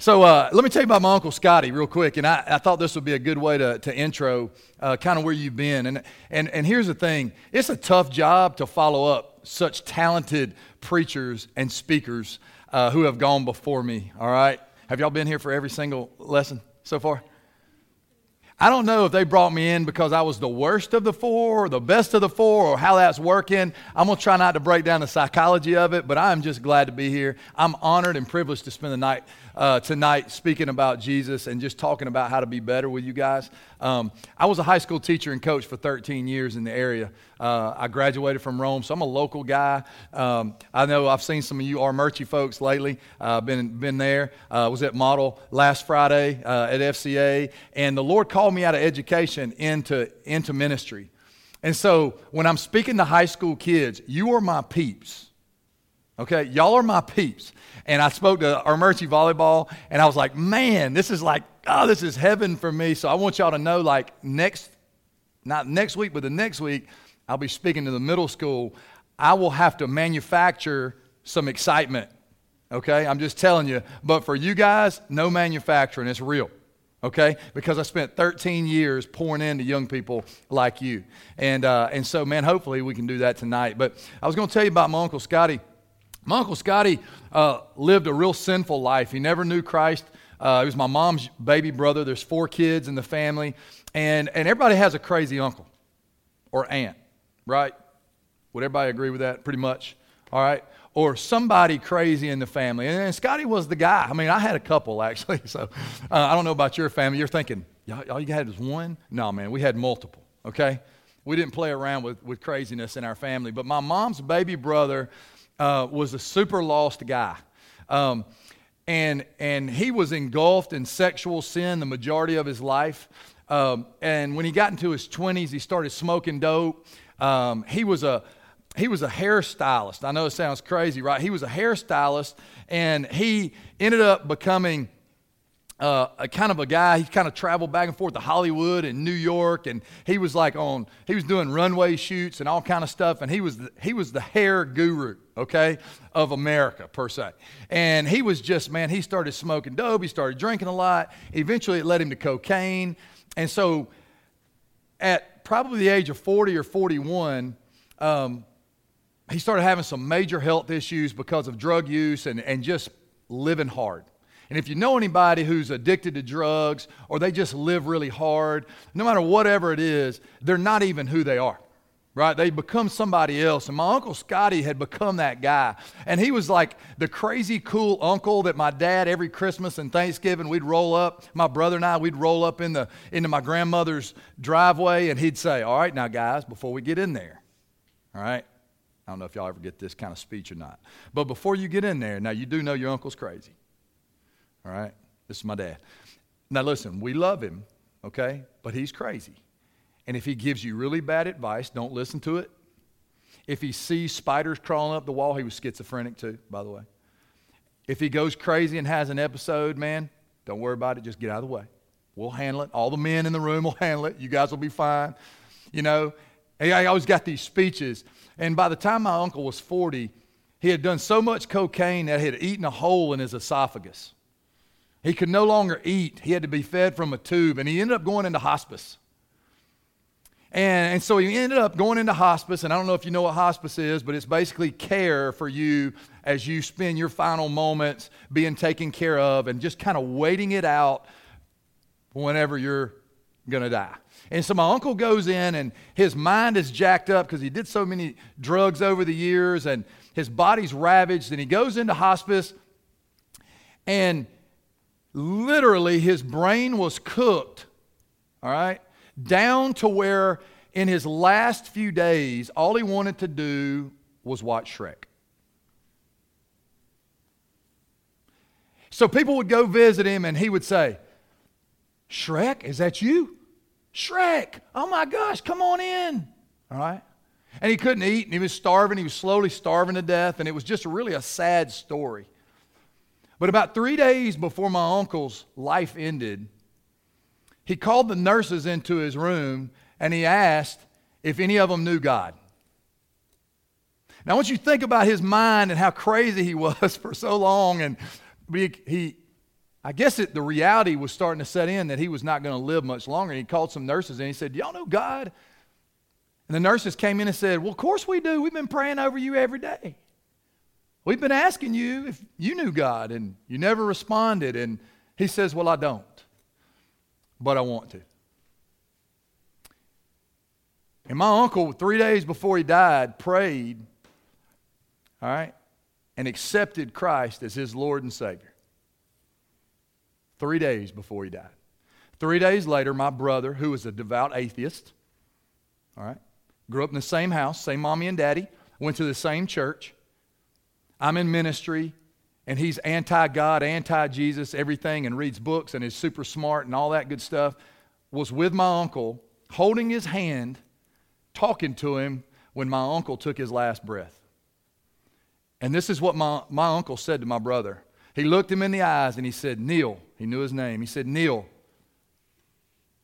So uh, let me tell you about my uncle Scotty real quick, and I, I thought this would be a good way to, to intro uh, kind of where you've been. And, and, and here's the thing it's a tough job to follow up such talented preachers and speakers uh, who have gone before me, all right? Have y'all been here for every single lesson so far? I don't know if they brought me in because I was the worst of the four or the best of the four or how that's working. I'm going to try not to break down the psychology of it, but I'm just glad to be here. I'm honored and privileged to spend the night uh, tonight speaking about Jesus and just talking about how to be better with you guys. Um, I was a high school teacher and coach for 13 years in the area. Uh, I graduated from Rome, so I'm a local guy. Um, I know I've seen some of you Armuchee folks lately. Uh, been been there. Uh, was at Model last Friday uh, at FCA, and the Lord called me out of education into into ministry. And so when I'm speaking to high school kids, you are my peeps. Okay, y'all are my peeps. And I spoke to Armuchee Volleyball, and I was like, man, this is like, oh, this is heaven for me. So I want y'all to know, like, next, not next week, but the next week, I'll be speaking to the middle school. I will have to manufacture some excitement. Okay, I'm just telling you. But for you guys, no manufacturing. It's real okay? Because I spent 13 years pouring into young people like you. And, uh, and so, man, hopefully we can do that tonight. But I was going to tell you about my Uncle Scotty. My Uncle Scotty uh, lived a real sinful life. He never knew Christ. Uh, he was my mom's baby brother. There's four kids in the family. And, and everybody has a crazy uncle or aunt, right? Would everybody agree with that pretty much? All right? Or somebody crazy in the family. And, and Scotty was the guy. I mean, I had a couple actually. So uh, I don't know about your family. You're thinking, all you had was one? No, man, we had multiple, okay? We didn't play around with, with craziness in our family. But my mom's baby brother uh, was a super lost guy. Um, and, and he was engulfed in sexual sin the majority of his life. Um, and when he got into his 20s, he started smoking dope. Um, he was a he was a hairstylist. I know it sounds crazy, right? He was a hairstylist, and he ended up becoming uh, a kind of a guy. He kind of traveled back and forth to Hollywood and New York, and he was like on. He was doing runway shoots and all kind of stuff, and he was the, he was the hair guru, okay, of America per se. And he was just man. He started smoking dope. He started drinking a lot. Eventually, it led him to cocaine, and so at probably the age of forty or forty-one. Um, he started having some major health issues because of drug use and, and just living hard. And if you know anybody who's addicted to drugs or they just live really hard, no matter whatever it is, they're not even who they are, right? They become somebody else. And my uncle Scotty had become that guy. And he was like the crazy cool uncle that my dad, every Christmas and Thanksgiving, we'd roll up, my brother and I, we'd roll up in the, into my grandmother's driveway and he'd say, All right, now, guys, before we get in there, all right, I don't know if y'all ever get this kind of speech or not. But before you get in there, now you do know your uncle's crazy. All right? This is my dad. Now, listen, we love him, okay? But he's crazy. And if he gives you really bad advice, don't listen to it. If he sees spiders crawling up the wall, he was schizophrenic too, by the way. If he goes crazy and has an episode, man, don't worry about it. Just get out of the way. We'll handle it. All the men in the room will handle it. You guys will be fine. You know, I always got these speeches. And by the time my uncle was 40, he had done so much cocaine that he had eaten a hole in his esophagus. He could no longer eat. He had to be fed from a tube, and he ended up going into hospice. And, and so he ended up going into hospice, and I don't know if you know what hospice is, but it's basically care for you as you spend your final moments being taken care of and just kind of waiting it out whenever you're going to die. And so my uncle goes in, and his mind is jacked up because he did so many drugs over the years, and his body's ravaged, and he goes into hospice, and literally his brain was cooked, all right, down to where in his last few days, all he wanted to do was watch Shrek. So people would go visit him and he would say, Shrek, is that you? Shrek, oh my gosh, come on in. All right? And he couldn't eat and he was starving. He was slowly starving to death. And it was just really a sad story. But about three days before my uncle's life ended, he called the nurses into his room and he asked if any of them knew God. Now, want you to think about his mind and how crazy he was for so long. And he, he, I guess it, the reality was starting to set in that he was not going to live much longer. And He called some nurses and he said, Y'all know God? And the nurses came in and said, Well, of course we do. We've been praying over you every day. We've been asking you if you knew God, and you never responded. And he says, Well, I don't, but I want to. And my uncle, three days before he died, prayed, all right, and accepted Christ as his Lord and Savior. Three days before he died. Three days later, my brother, who was a devout atheist, all right, grew up in the same house, same mommy and daddy, went to the same church. I'm in ministry, and he's anti God, anti Jesus, everything, and reads books and is super smart and all that good stuff. Was with my uncle, holding his hand, talking to him when my uncle took his last breath. And this is what my, my uncle said to my brother. He looked him in the eyes and he said, Neil, he knew his name. He said, Neil,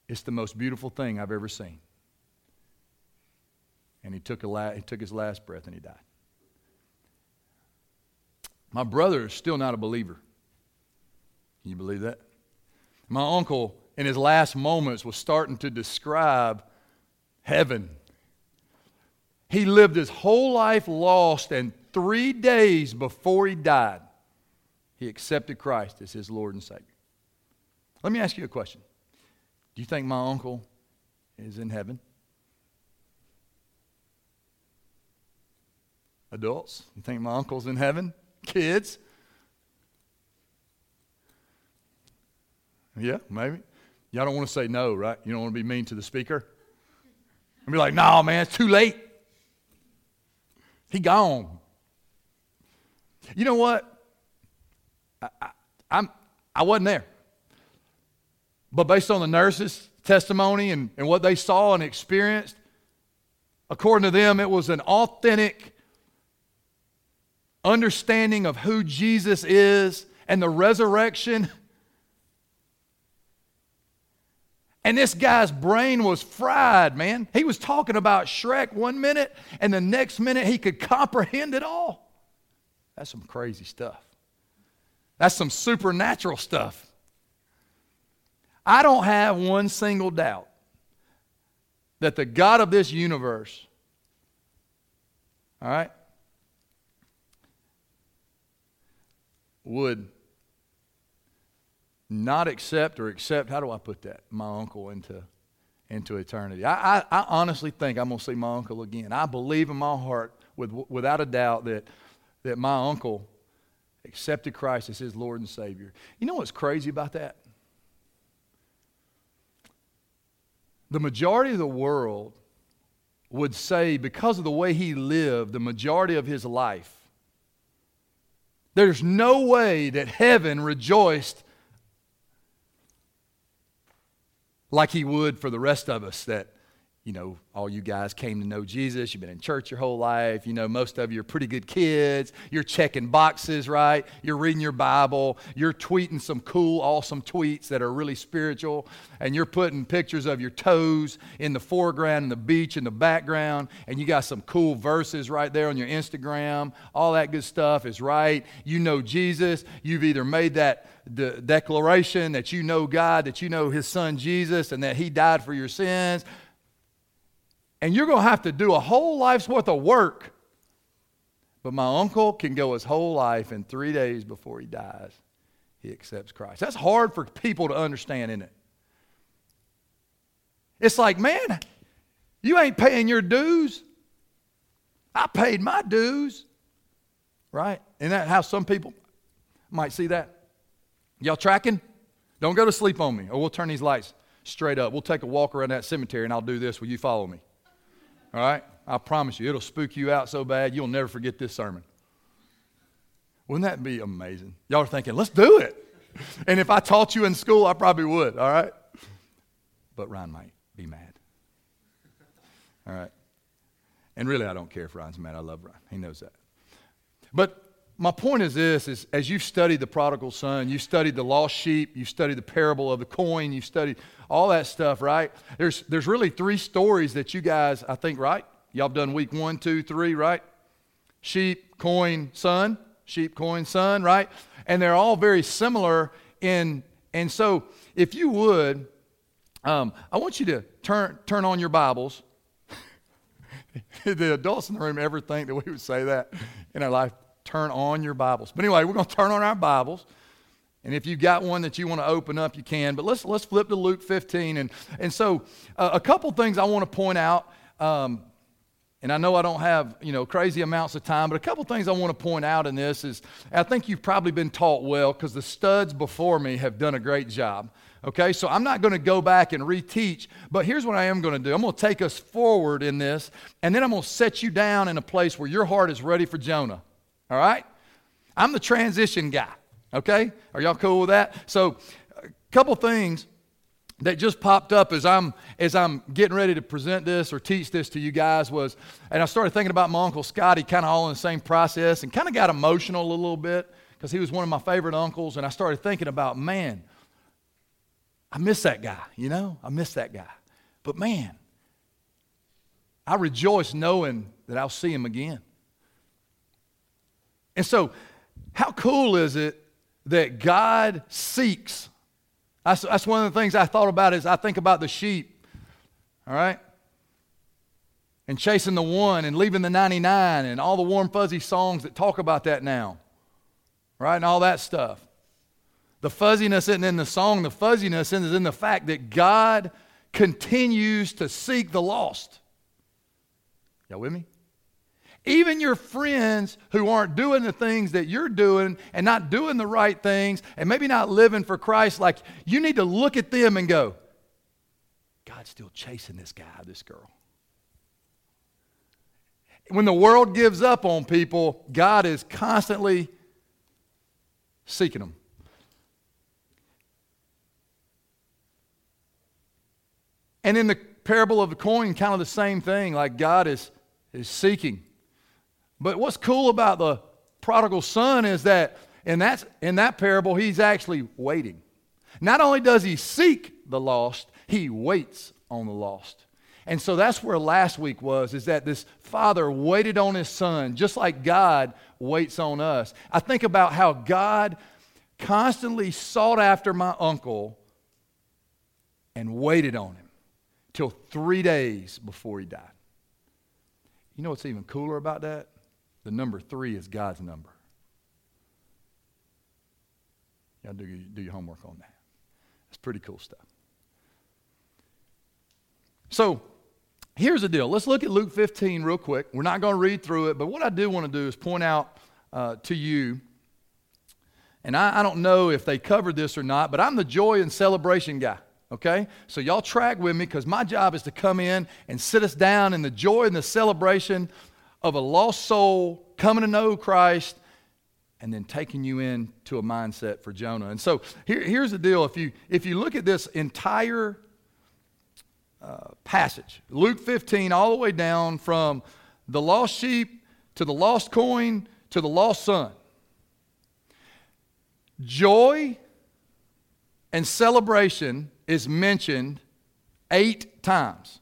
it's the most beautiful thing I've ever seen. And he took, a la- he took his last breath and he died. My brother is still not a believer. Can you believe that? My uncle, in his last moments, was starting to describe heaven. He lived his whole life lost, and three days before he died, he accepted Christ as his Lord and Savior. Let me ask you a question Do you think my uncle is in heaven? Adults, you think my uncle's in heaven? Kids? Yeah, maybe. Y'all don't want to say no, right? You don't want to be mean to the speaker? And be like, no, man, it's too late. He gone. You know what? I, I, I'm, I wasn't there. But based on the nurses' testimony and, and what they saw and experienced, according to them, it was an authentic understanding of who Jesus is and the resurrection. And this guy's brain was fried, man. He was talking about Shrek one minute, and the next minute he could comprehend it all. That's some crazy stuff. That's some supernatural stuff. I don't have one single doubt that the God of this universe, all right, would not accept or accept, how do I put that, my uncle into, into eternity. I, I, I honestly think I'm going to see my uncle again. I believe in my heart, with, without a doubt, that, that my uncle accepted Christ as his Lord and Savior. You know what's crazy about that? The majority of the world would say, because of the way he lived, the majority of his life, there's no way that heaven rejoiced like he would for the rest of us that you know, all you guys came to know Jesus. You've been in church your whole life. You know, most of you are pretty good kids. You're checking boxes, right? You're reading your Bible. You're tweeting some cool, awesome tweets that are really spiritual. And you're putting pictures of your toes in the foreground and the beach in the background. And you got some cool verses right there on your Instagram. All that good stuff is right. You know Jesus. You've either made that declaration that you know God, that you know His Son Jesus, and that He died for your sins and you're going to have to do a whole life's worth of work. But my uncle can go his whole life in three days before he dies. He accepts Christ. That's hard for people to understand, isn't it? It's like, man, you ain't paying your dues. I paid my dues. Right? Isn't that how some people might see that? Y'all tracking? Don't go to sleep on me, or we'll turn these lights straight up. We'll take a walk around that cemetery and I'll do this. Will you follow me? All right? I promise you, it'll spook you out so bad you'll never forget this sermon. Wouldn't that be amazing? Y'all are thinking, let's do it. And if I taught you in school, I probably would, all right? But Ryan might be mad. All right? And really, I don't care if Ryan's mad. I love Ryan. He knows that. But my point is this is as you've studied the prodigal son, you've studied the lost sheep, you've studied the parable of the coin, you've studied all that stuff, right? There's, there's really three stories that you guys, I think, right? Y'all done week one, two, three, right? Sheep, coin, son. Sheep, coin, son, right? And they're all very similar in and so, if you would, um, I want you to turn, turn on your Bibles. the adults in the room ever think that we would say that in our life? Turn on your Bibles. But anyway, we're going to turn on our Bibles. And if you've got one that you want to open up, you can. But let's, let's flip to Luke 15. And, and so, uh, a couple things I want to point out. Um, and I know I don't have, you know, crazy amounts of time, but a couple things I want to point out in this is I think you've probably been taught well because the studs before me have done a great job. Okay, so I'm not going to go back and reteach, but here's what I am going to do. I'm going to take us forward in this, and then I'm going to set you down in a place where your heart is ready for Jonah. All right? I'm the transition guy. Okay? Are y'all cool with that? So, a couple things that just popped up as I'm as I'm getting ready to present this or teach this to you guys was, and I started thinking about my uncle Scotty, kind of all in the same process, and kind of got emotional a little bit because he was one of my favorite uncles, and I started thinking about, man, I miss that guy, you know, I miss that guy, but man, I rejoice knowing that I'll see him again. And so, how cool is it that God seeks. That's, that's one of the things I thought about is I think about the sheep, all right? And chasing the one and leaving the 99 and all the warm, fuzzy songs that talk about that now, right? And all that stuff. The fuzziness isn't in the song, the fuzziness is in the fact that God continues to seek the lost. Y'all with me? Even your friends who aren't doing the things that you're doing and not doing the right things and maybe not living for Christ, like you need to look at them and go, God's still chasing this guy, this girl. When the world gives up on people, God is constantly seeking them. And in the parable of the coin, kind of the same thing, like God is, is seeking. But what's cool about the prodigal son is that in that, in that parable, he's actually waiting. Not only does he seek the lost, he waits on the lost. And so that's where last week was, is that this father waited on his son, just like God waits on us. I think about how God constantly sought after my uncle and waited on him till three days before he died. You know what's even cooler about that? The number three is God's number. To do, do your homework on that. It's pretty cool stuff. So, here's the deal. Let's look at Luke 15 real quick. We're not going to read through it, but what I do want to do is point out uh, to you, and I, I don't know if they covered this or not, but I'm the joy and celebration guy. Okay? So, y'all track with me because my job is to come in and sit us down in the joy and the celebration of a lost soul coming to know Christ and then taking you into a mindset for Jonah. And so here, here's the deal. If you, if you look at this entire uh, passage, Luke 15, all the way down from the lost sheep to the lost coin to the lost son, joy and celebration is mentioned eight times.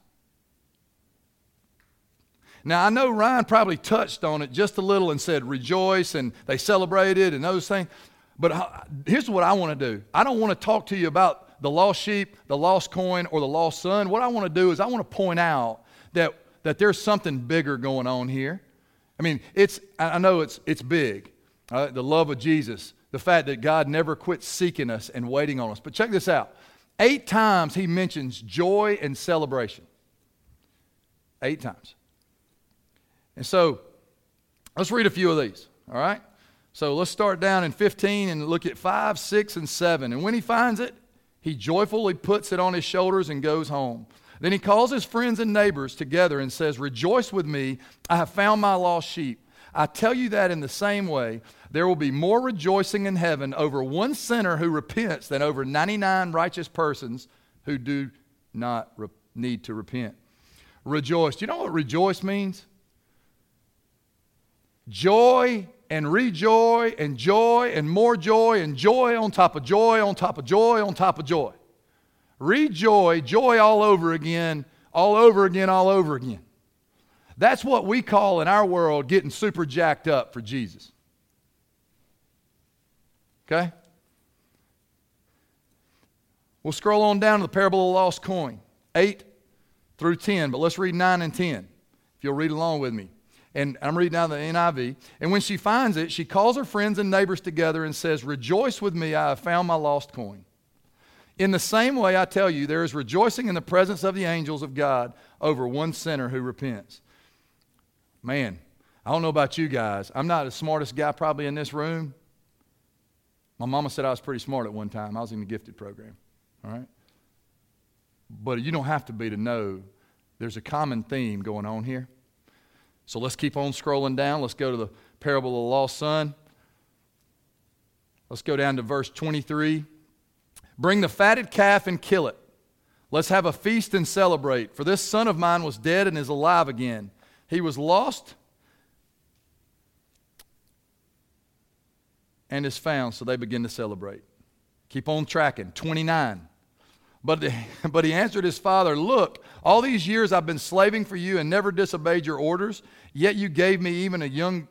Now, I know Ryan probably touched on it just a little and said rejoice and they celebrated and those things. But here's what I want to do I don't want to talk to you about the lost sheep, the lost coin, or the lost son. What I want to do is I want to point out that, that there's something bigger going on here. I mean, it's, I know it's, it's big. Uh, the love of Jesus, the fact that God never quits seeking us and waiting on us. But check this out. Eight times he mentions joy and celebration. Eight times. And so let's read a few of these, all right? So let's start down in 15 and look at 5, 6, and 7. And when he finds it, he joyfully puts it on his shoulders and goes home. Then he calls his friends and neighbors together and says, Rejoice with me, I have found my lost sheep. I tell you that in the same way, there will be more rejoicing in heaven over one sinner who repents than over 99 righteous persons who do not re- need to repent. Rejoice. Do you know what rejoice means? Joy and rejoy and joy and more joy and joy on top of joy on top of joy on top of joy. Rejoy, joy all over again, all over again, all over again. That's what we call in our world getting super jacked up for Jesus. Okay? We'll scroll on down to the parable of the lost coin, 8 through 10, but let's read 9 and 10, if you'll read along with me. And I'm reading out the NIV. And when she finds it, she calls her friends and neighbors together and says, Rejoice with me, I have found my lost coin. In the same way, I tell you, there is rejoicing in the presence of the angels of God over one sinner who repents. Man, I don't know about you guys. I'm not the smartest guy probably in this room. My mama said I was pretty smart at one time. I was in the gifted program. All right? But you don't have to be to know there's a common theme going on here. So let's keep on scrolling down. Let's go to the parable of the lost son. Let's go down to verse 23. Bring the fatted calf and kill it. Let's have a feast and celebrate. For this son of mine was dead and is alive again. He was lost and is found. So they begin to celebrate. Keep on tracking. 29. But, but he answered his father, Look, all these years I've been slaving for you and never disobeyed your orders, yet you gave me even a young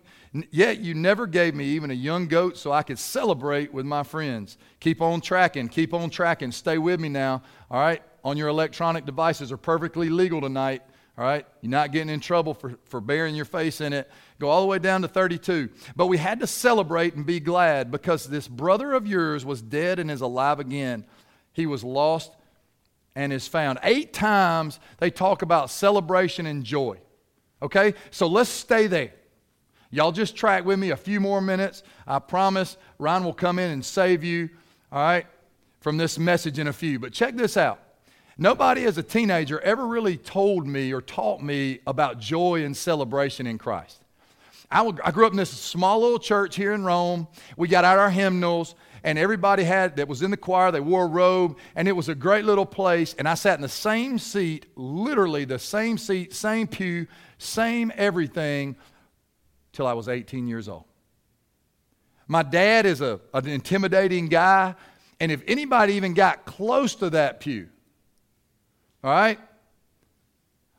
Yet you never gave me even a young goat so I could celebrate with my friends. Keep on tracking, keep on tracking. Stay with me now, all right? On your electronic devices are perfectly legal tonight, all right? You're not getting in trouble for, for burying your face in it. Go all the way down to 32. But we had to celebrate and be glad because this brother of yours was dead and is alive again. He was lost and is found. Eight times they talk about celebration and joy. Okay? So let's stay there. Y'all just track with me a few more minutes. I promise Ryan will come in and save you, all right, from this message in a few. But check this out. Nobody as a teenager ever really told me or taught me about joy and celebration in Christ. I, I grew up in this small little church here in Rome. We got out our hymnals, and everybody had that was in the choir they wore a robe and it was a great little place and i sat in the same seat literally the same seat same pew same everything till i was 18 years old. My dad is a, an intimidating guy and if anybody even got close to that pew all right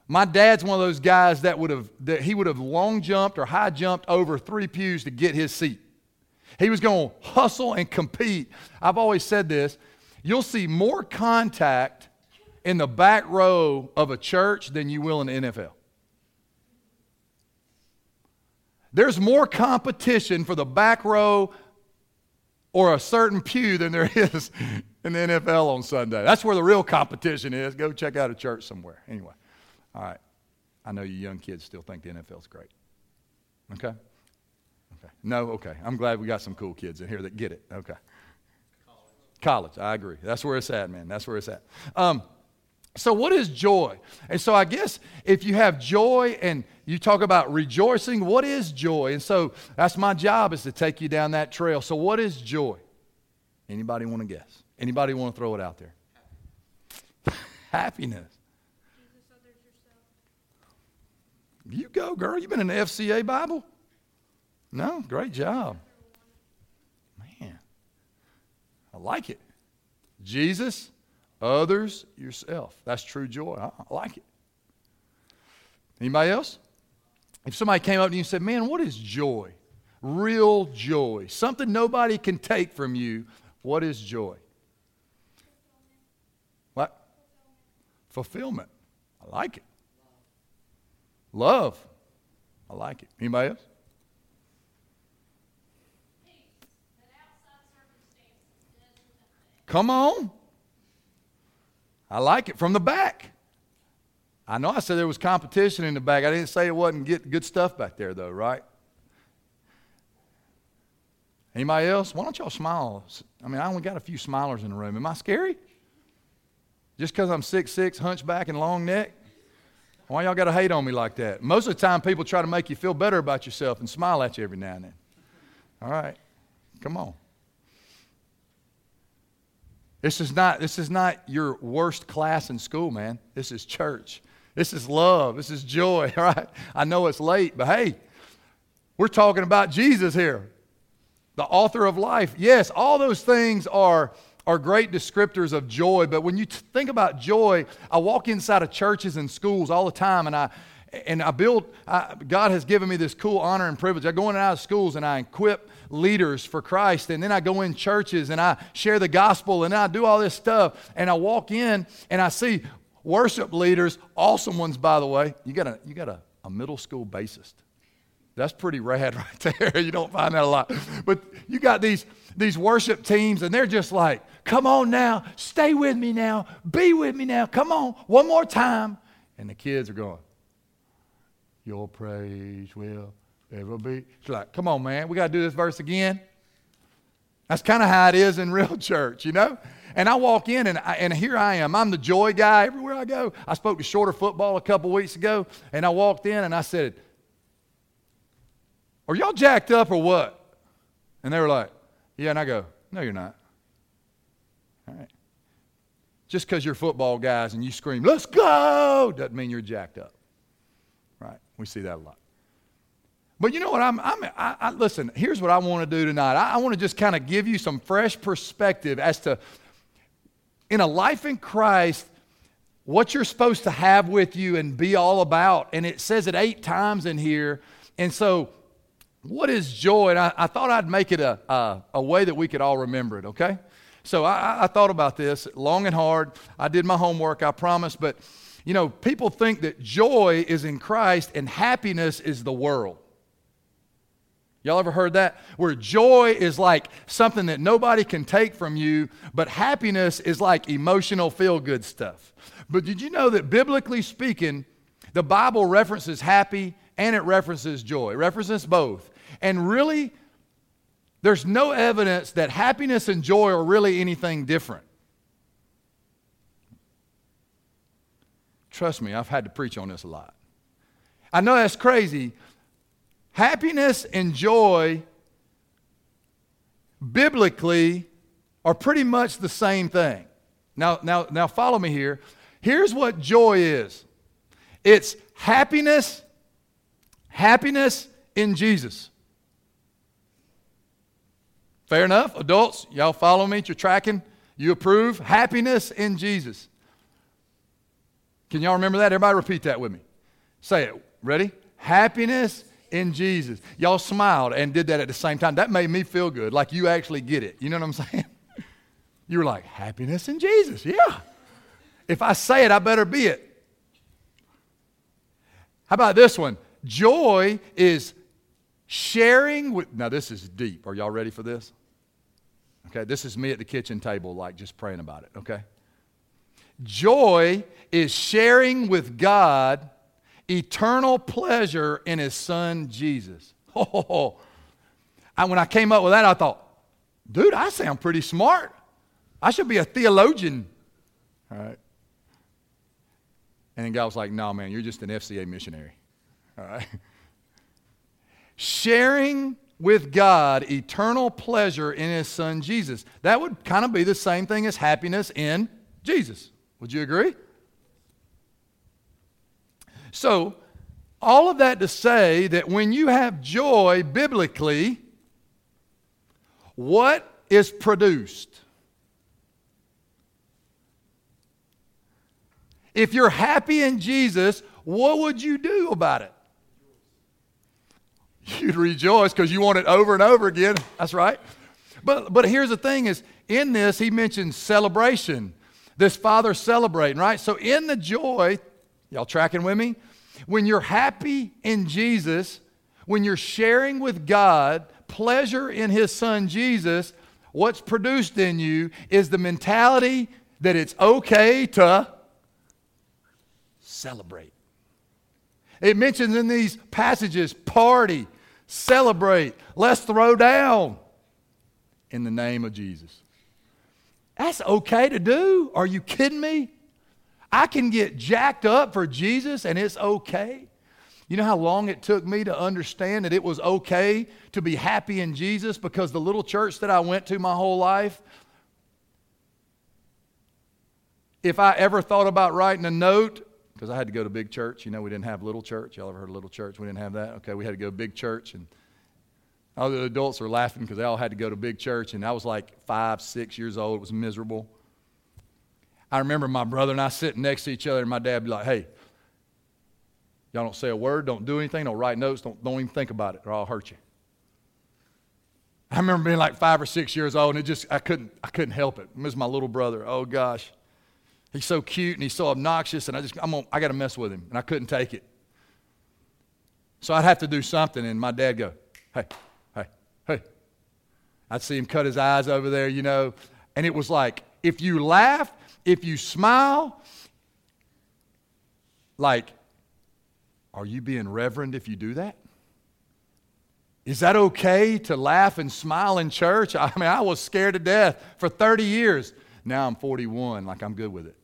my dad's one of those guys that would have that he would have long jumped or high jumped over three pews to get his seat he was going to hustle and compete. I've always said this you'll see more contact in the back row of a church than you will in the NFL. There's more competition for the back row or a certain pew than there is in the NFL on Sunday. That's where the real competition is. Go check out a church somewhere. Anyway, all right. I know you young kids still think the NFL's great. Okay? No, okay. I'm glad we got some cool kids in here that get it. Okay. College. College. I agree. That's where it's at, man. That's where it's at. Um, so, what is joy? And so, I guess if you have joy and you talk about rejoicing, what is joy? And so, that's my job is to take you down that trail. So, what is joy? Anybody want to guess? Anybody want to throw it out there? Happiness. You go, girl. You been in the FCA Bible? No, great job. Man, I like it. Jesus, others, yourself. That's true joy. I, I like it. Anybody else? If somebody came up to you and said, Man, what is joy? Real joy. Something nobody can take from you. What is joy? What? Fulfillment. I like it. Love. I like it. Anybody else? Come on. I like it from the back. I know I said there was competition in the back. I didn't say it wasn't get good stuff back there, though, right? Anybody else? Why don't y'all smile? I mean, I only got a few smilers in the room. Am I scary? Just because I'm six six, hunchback, and long neck? Why y'all got to hate on me like that? Most of the time, people try to make you feel better about yourself and smile at you every now and then. All right, come on. This is not, this is not your worst class in school, man. This is church. This is love. This is joy, right? I know it's late, but hey, we're talking about Jesus here, the author of life. Yes, all those things are, are great descriptors of joy, but when you t- think about joy, I walk inside of churches and schools all the time and I, and I build, I, God has given me this cool honor and privilege. I go in and out of schools and I equip leaders for Christ. And then I go in churches and I share the gospel and I do all this stuff. And I walk in and I see worship leaders, awesome ones, by the way. You got a, you got a, a middle school bassist. That's pretty rad right there. you don't find that a lot. But you got these, these worship teams, and they're just like, come on now, stay with me now, be with me now, come on, one more time. And the kids are going, Your praise will ever be. It's like, come on, man, we got to do this verse again. That's kind of how it is in real church, you know? And I walk in, and, I, and here I am. I'm the joy guy everywhere I go. I spoke to Shorter Football a couple weeks ago, and I walked in and I said, Are y'all jacked up or what? And they were like, Yeah. And I go, No, you're not. All right. Just because you're football guys and you scream, let's go, doesn't mean you're jacked up. Right? We see that a lot. But you know what? I'm, I'm I, I, listen, here's what I want to do tonight. I, I want to just kind of give you some fresh perspective as to, in a life in Christ, what you're supposed to have with you and be all about. And it says it eight times in here. And so, what is joy? And I, I thought I'd make it a, a, a way that we could all remember it, okay? So I, I thought about this long and hard. I did my homework, I promise. But, you know, people think that joy is in Christ and happiness is the world. Y'all ever heard that? Where joy is like something that nobody can take from you, but happiness is like emotional feel good stuff. But did you know that biblically speaking, the Bible references happy and it references joy, it references both. And really, there's no evidence that happiness and joy are really anything different. Trust me, I've had to preach on this a lot. I know that's crazy. Happiness and joy, biblically, are pretty much the same thing. Now, now, now follow me here. Here's what joy is it's happiness, happiness in Jesus. Fair enough? Adults, y'all follow me? You're tracking? You approve? Happiness in Jesus. Can y'all remember that? Everybody repeat that with me. Say it. Ready? Happiness in Jesus. Y'all smiled and did that at the same time. That made me feel good, like you actually get it. You know what I'm saying? You were like, happiness in Jesus. Yeah. If I say it, I better be it. How about this one? Joy is Sharing with, now this is deep. Are y'all ready for this? Okay, this is me at the kitchen table, like just praying about it, okay? Joy is sharing with God eternal pleasure in His Son Jesus. Oh, I, when I came up with that, I thought, dude, I sound pretty smart. I should be a theologian. All right. And then God was like, no, man, you're just an FCA missionary. All right. sharing with God eternal pleasure in his son Jesus. That would kind of be the same thing as happiness in Jesus. Would you agree? So, all of that to say that when you have joy biblically, what is produced? If you're happy in Jesus, what would you do about it? you'd rejoice because you want it over and over again. That's right. But, but here's the thing is in this, he mentions celebration. This father celebrating, right? So in the joy, y'all tracking with me? When you're happy in Jesus, when you're sharing with God pleasure in his son Jesus, what's produced in you is the mentality that it's okay to celebrate. It mentions in these passages party, celebrate, let's throw down in the name of Jesus. That's okay to do. Are you kidding me? I can get jacked up for Jesus and it's okay. You know how long it took me to understand that it was okay to be happy in Jesus because the little church that I went to my whole life, if I ever thought about writing a note because I had to go to big church. You know, we didn't have little church. Y'all ever heard of little church? We didn't have that. Okay, we had to go to big church, and all the adults were laughing because they all had to go to big church, and I was like five, six years old. It was miserable. I remember my brother and I sitting next to each other, and my dad be like, "Hey, Y'all don't say a word, don't do anything, don't write notes, don't, don't even think about it, or I'll hurt you. I remember being like five or six years old, and it just I couldn't I couldn't help it. Was my little brother. Oh gosh, he's so cute and he's so obnoxious, and I just I'm gonna, I got to mess with him, and I couldn't take it. So I'd have to do something, and my dad go, hey, hey, hey. I'd see him cut his eyes over there, you know, and it was like if you laugh, if you smile, like, are you being reverend if you do that? Is that okay to laugh and smile in church? I mean, I was scared to death for 30 years. Now I'm 41, like I'm good with it.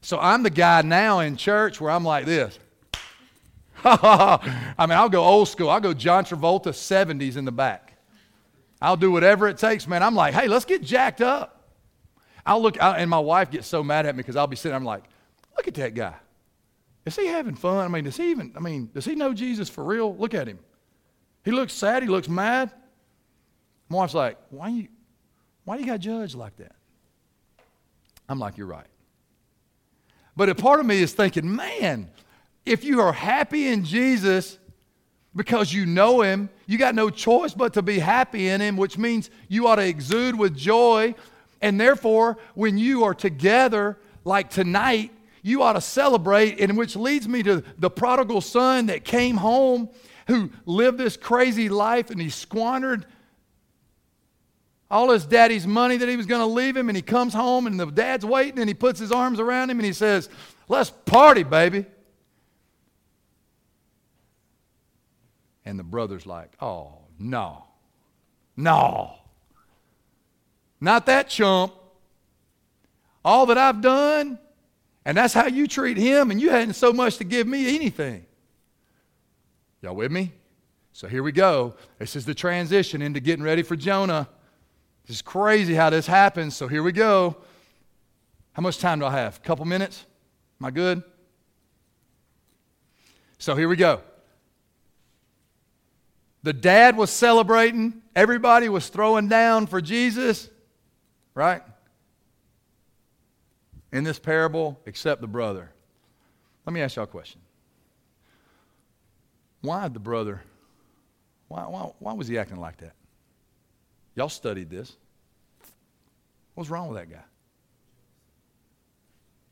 So I'm the guy now in church where I'm like this. I mean, I'll go old school. I'll go John Travolta 70s in the back. I'll do whatever it takes, man. I'm like, hey, let's get jacked up. I'll look, I, and my wife gets so mad at me because I'll be sitting, I'm like, look at that guy. Is he having fun? I mean, does he even, I mean, does he know Jesus for real? Look at him. He looks sad. He looks mad. My wife's like, why you, why do you got judged like that? I'm like, you're right. But a part of me is thinking, man, if you are happy in Jesus because you know Him, you got no choice but to be happy in Him, which means you ought to exude with joy. And therefore, when you are together, like tonight, you ought to celebrate, and which leads me to the prodigal son that came home who lived this crazy life and he squandered all his daddy's money that he was going to leave him, and he comes home and the dad's waiting and he puts his arms around him and he says, Let's party, baby. And the brother's like, oh, no, no, not that chump. All that I've done, and that's how you treat him, and you hadn't so much to give me anything. Y'all with me? So here we go. This is the transition into getting ready for Jonah. This is crazy how this happens. So here we go. How much time do I have? A couple minutes? Am I good? So here we go. The dad was celebrating, everybody was throwing down for Jesus, right? In this parable, except the brother. Let me ask y'all a question. Why the brother, why, why, why was he acting like that? Y'all studied this. What's wrong with that guy?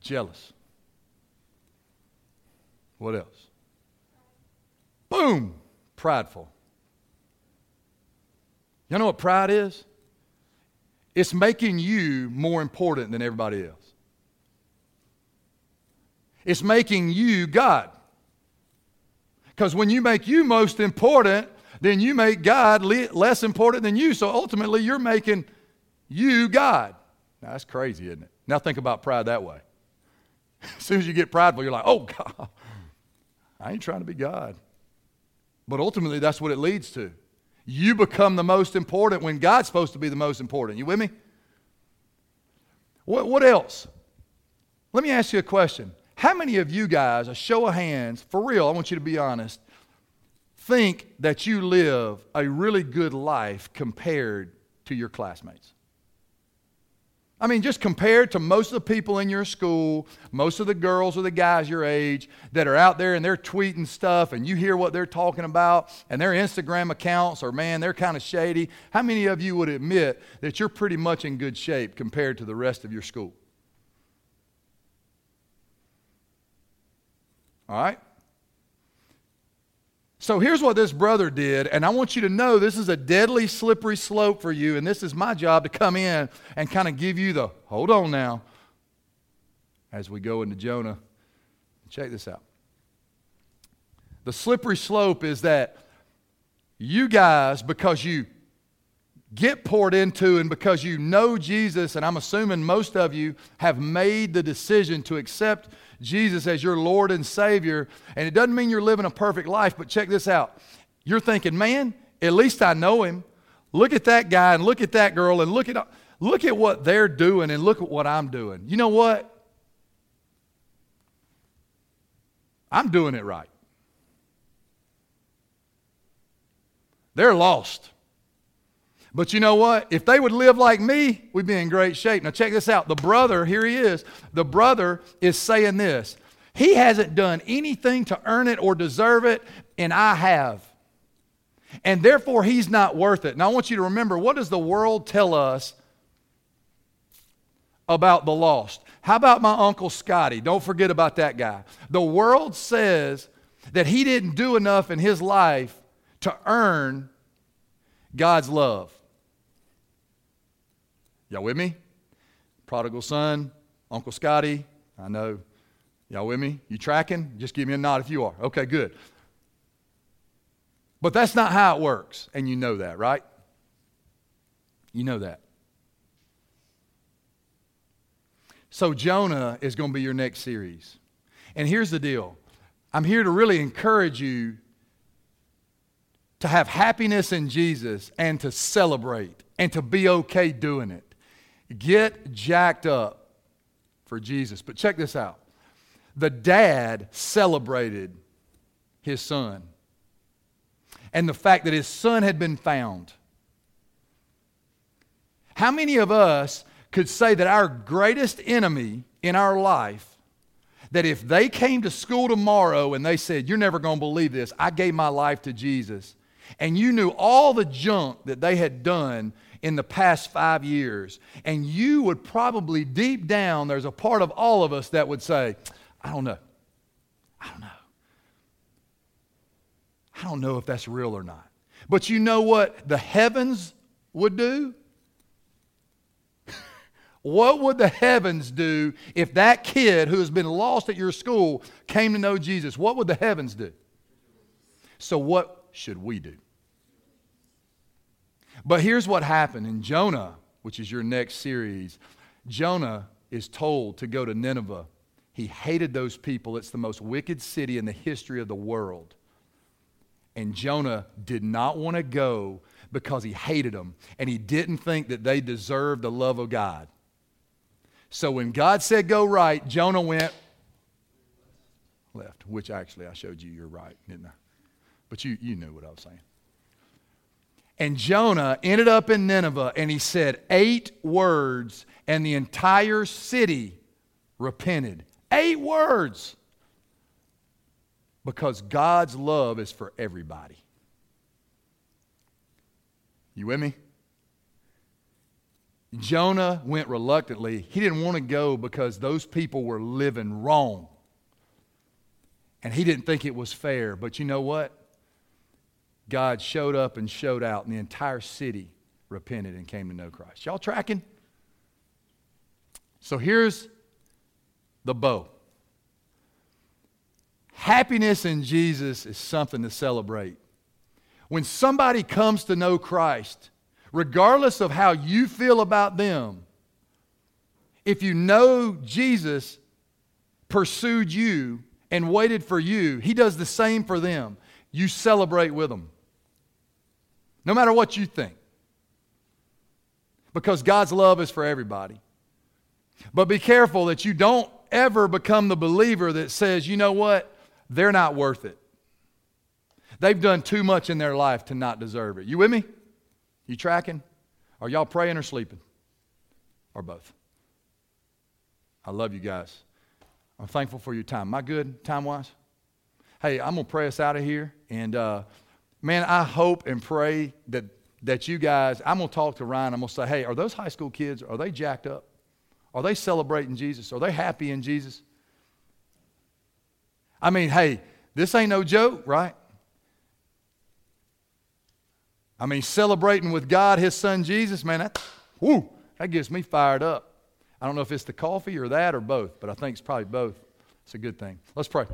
Jealous. What else? Boom! Prideful. Y'all know what pride is? It's making you more important than everybody else. It's making you God. Because when you make you most important, then you make God less important than you. So ultimately, you're making you God. Now, that's crazy, isn't it? Now, think about pride that way. As soon as you get prideful, you're like, oh, God, I ain't trying to be God. But ultimately, that's what it leads to. You become the most important when God's supposed to be the most important. You with me? What, what else? Let me ask you a question. How many of you guys, a show of hands, for real, I want you to be honest, think that you live a really good life compared to your classmates? I mean, just compared to most of the people in your school, most of the girls or the guys your age that are out there and they're tweeting stuff and you hear what they're talking about and their Instagram accounts are, man, they're kind of shady. How many of you would admit that you're pretty much in good shape compared to the rest of your school? All right? So here's what this brother did, and I want you to know this is a deadly slippery slope for you, and this is my job to come in and kind of give you the hold on now as we go into Jonah. Check this out. The slippery slope is that you guys, because you get poured into and because you know Jesus, and I'm assuming most of you have made the decision to accept Jesus as your Lord and Savior. And it doesn't mean you're living a perfect life, but check this out. You're thinking, man, at least I know him. Look at that guy and look at that girl and look at, look at what they're doing and look at what I'm doing. You know what? I'm doing it right. They're lost. But you know what? If they would live like me, we'd be in great shape. Now, check this out. The brother, here he is. The brother is saying this. He hasn't done anything to earn it or deserve it, and I have. And therefore, he's not worth it. Now, I want you to remember what does the world tell us about the lost? How about my Uncle Scotty? Don't forget about that guy. The world says that he didn't do enough in his life to earn God's love. Y'all with me? Prodigal son, Uncle Scotty, I know. Y'all with me? You tracking? Just give me a nod if you are. Okay, good. But that's not how it works, and you know that, right? You know that. So, Jonah is going to be your next series. And here's the deal I'm here to really encourage you to have happiness in Jesus and to celebrate and to be okay doing it. Get jacked up for Jesus. But check this out the dad celebrated his son and the fact that his son had been found. How many of us could say that our greatest enemy in our life, that if they came to school tomorrow and they said, You're never going to believe this, I gave my life to Jesus, and you knew all the junk that they had done in the past five years, and you would probably deep down, there's a part of all of us that would say, I don't know. I don't know. I don't know if that's real or not. But you know what the heavens would do? what would the heavens do if that kid who has been lost at your school came to know Jesus? What would the heavens do? So, what should we do? But here's what happened in Jonah, which is your next series. Jonah is told to go to Nineveh. He hated those people. It's the most wicked city in the history of the world. And Jonah did not want to go because he hated them and he didn't think that they deserved the love of God. So when God said go right, Jonah went left, which actually I showed you you're right, didn't I? But you, you knew what I was saying. And Jonah ended up in Nineveh and he said eight words, and the entire city repented. Eight words because God's love is for everybody. You with me? Jonah went reluctantly. He didn't want to go because those people were living wrong. And he didn't think it was fair. But you know what? God showed up and showed out, and the entire city repented and came to know Christ. Y'all tracking? So here's the bow. Happiness in Jesus is something to celebrate. When somebody comes to know Christ, regardless of how you feel about them, if you know Jesus pursued you and waited for you, He does the same for them. You celebrate with them, no matter what you think. Because God's love is for everybody. But be careful that you don't ever become the believer that says, you know what? they're not worth it. They've done too much in their life to not deserve it. You with me? You tracking? Are y'all praying or sleeping? Or both? I love you guys. I'm thankful for your time. Am I good time wise? Hey, I'm going to pray us out of here. And uh, man, I hope and pray that, that you guys, I'm going to talk to Ryan. I'm going to say, hey, are those high school kids, are they jacked up? Are they celebrating Jesus? Are they happy in Jesus? I mean, hey, this ain't no joke, right? I mean, celebrating with God, His Son Jesus, man, that, whoo, that gets me fired up. I don't know if it's the coffee or that or both, but I think it's probably both. It's a good thing. Let's pray.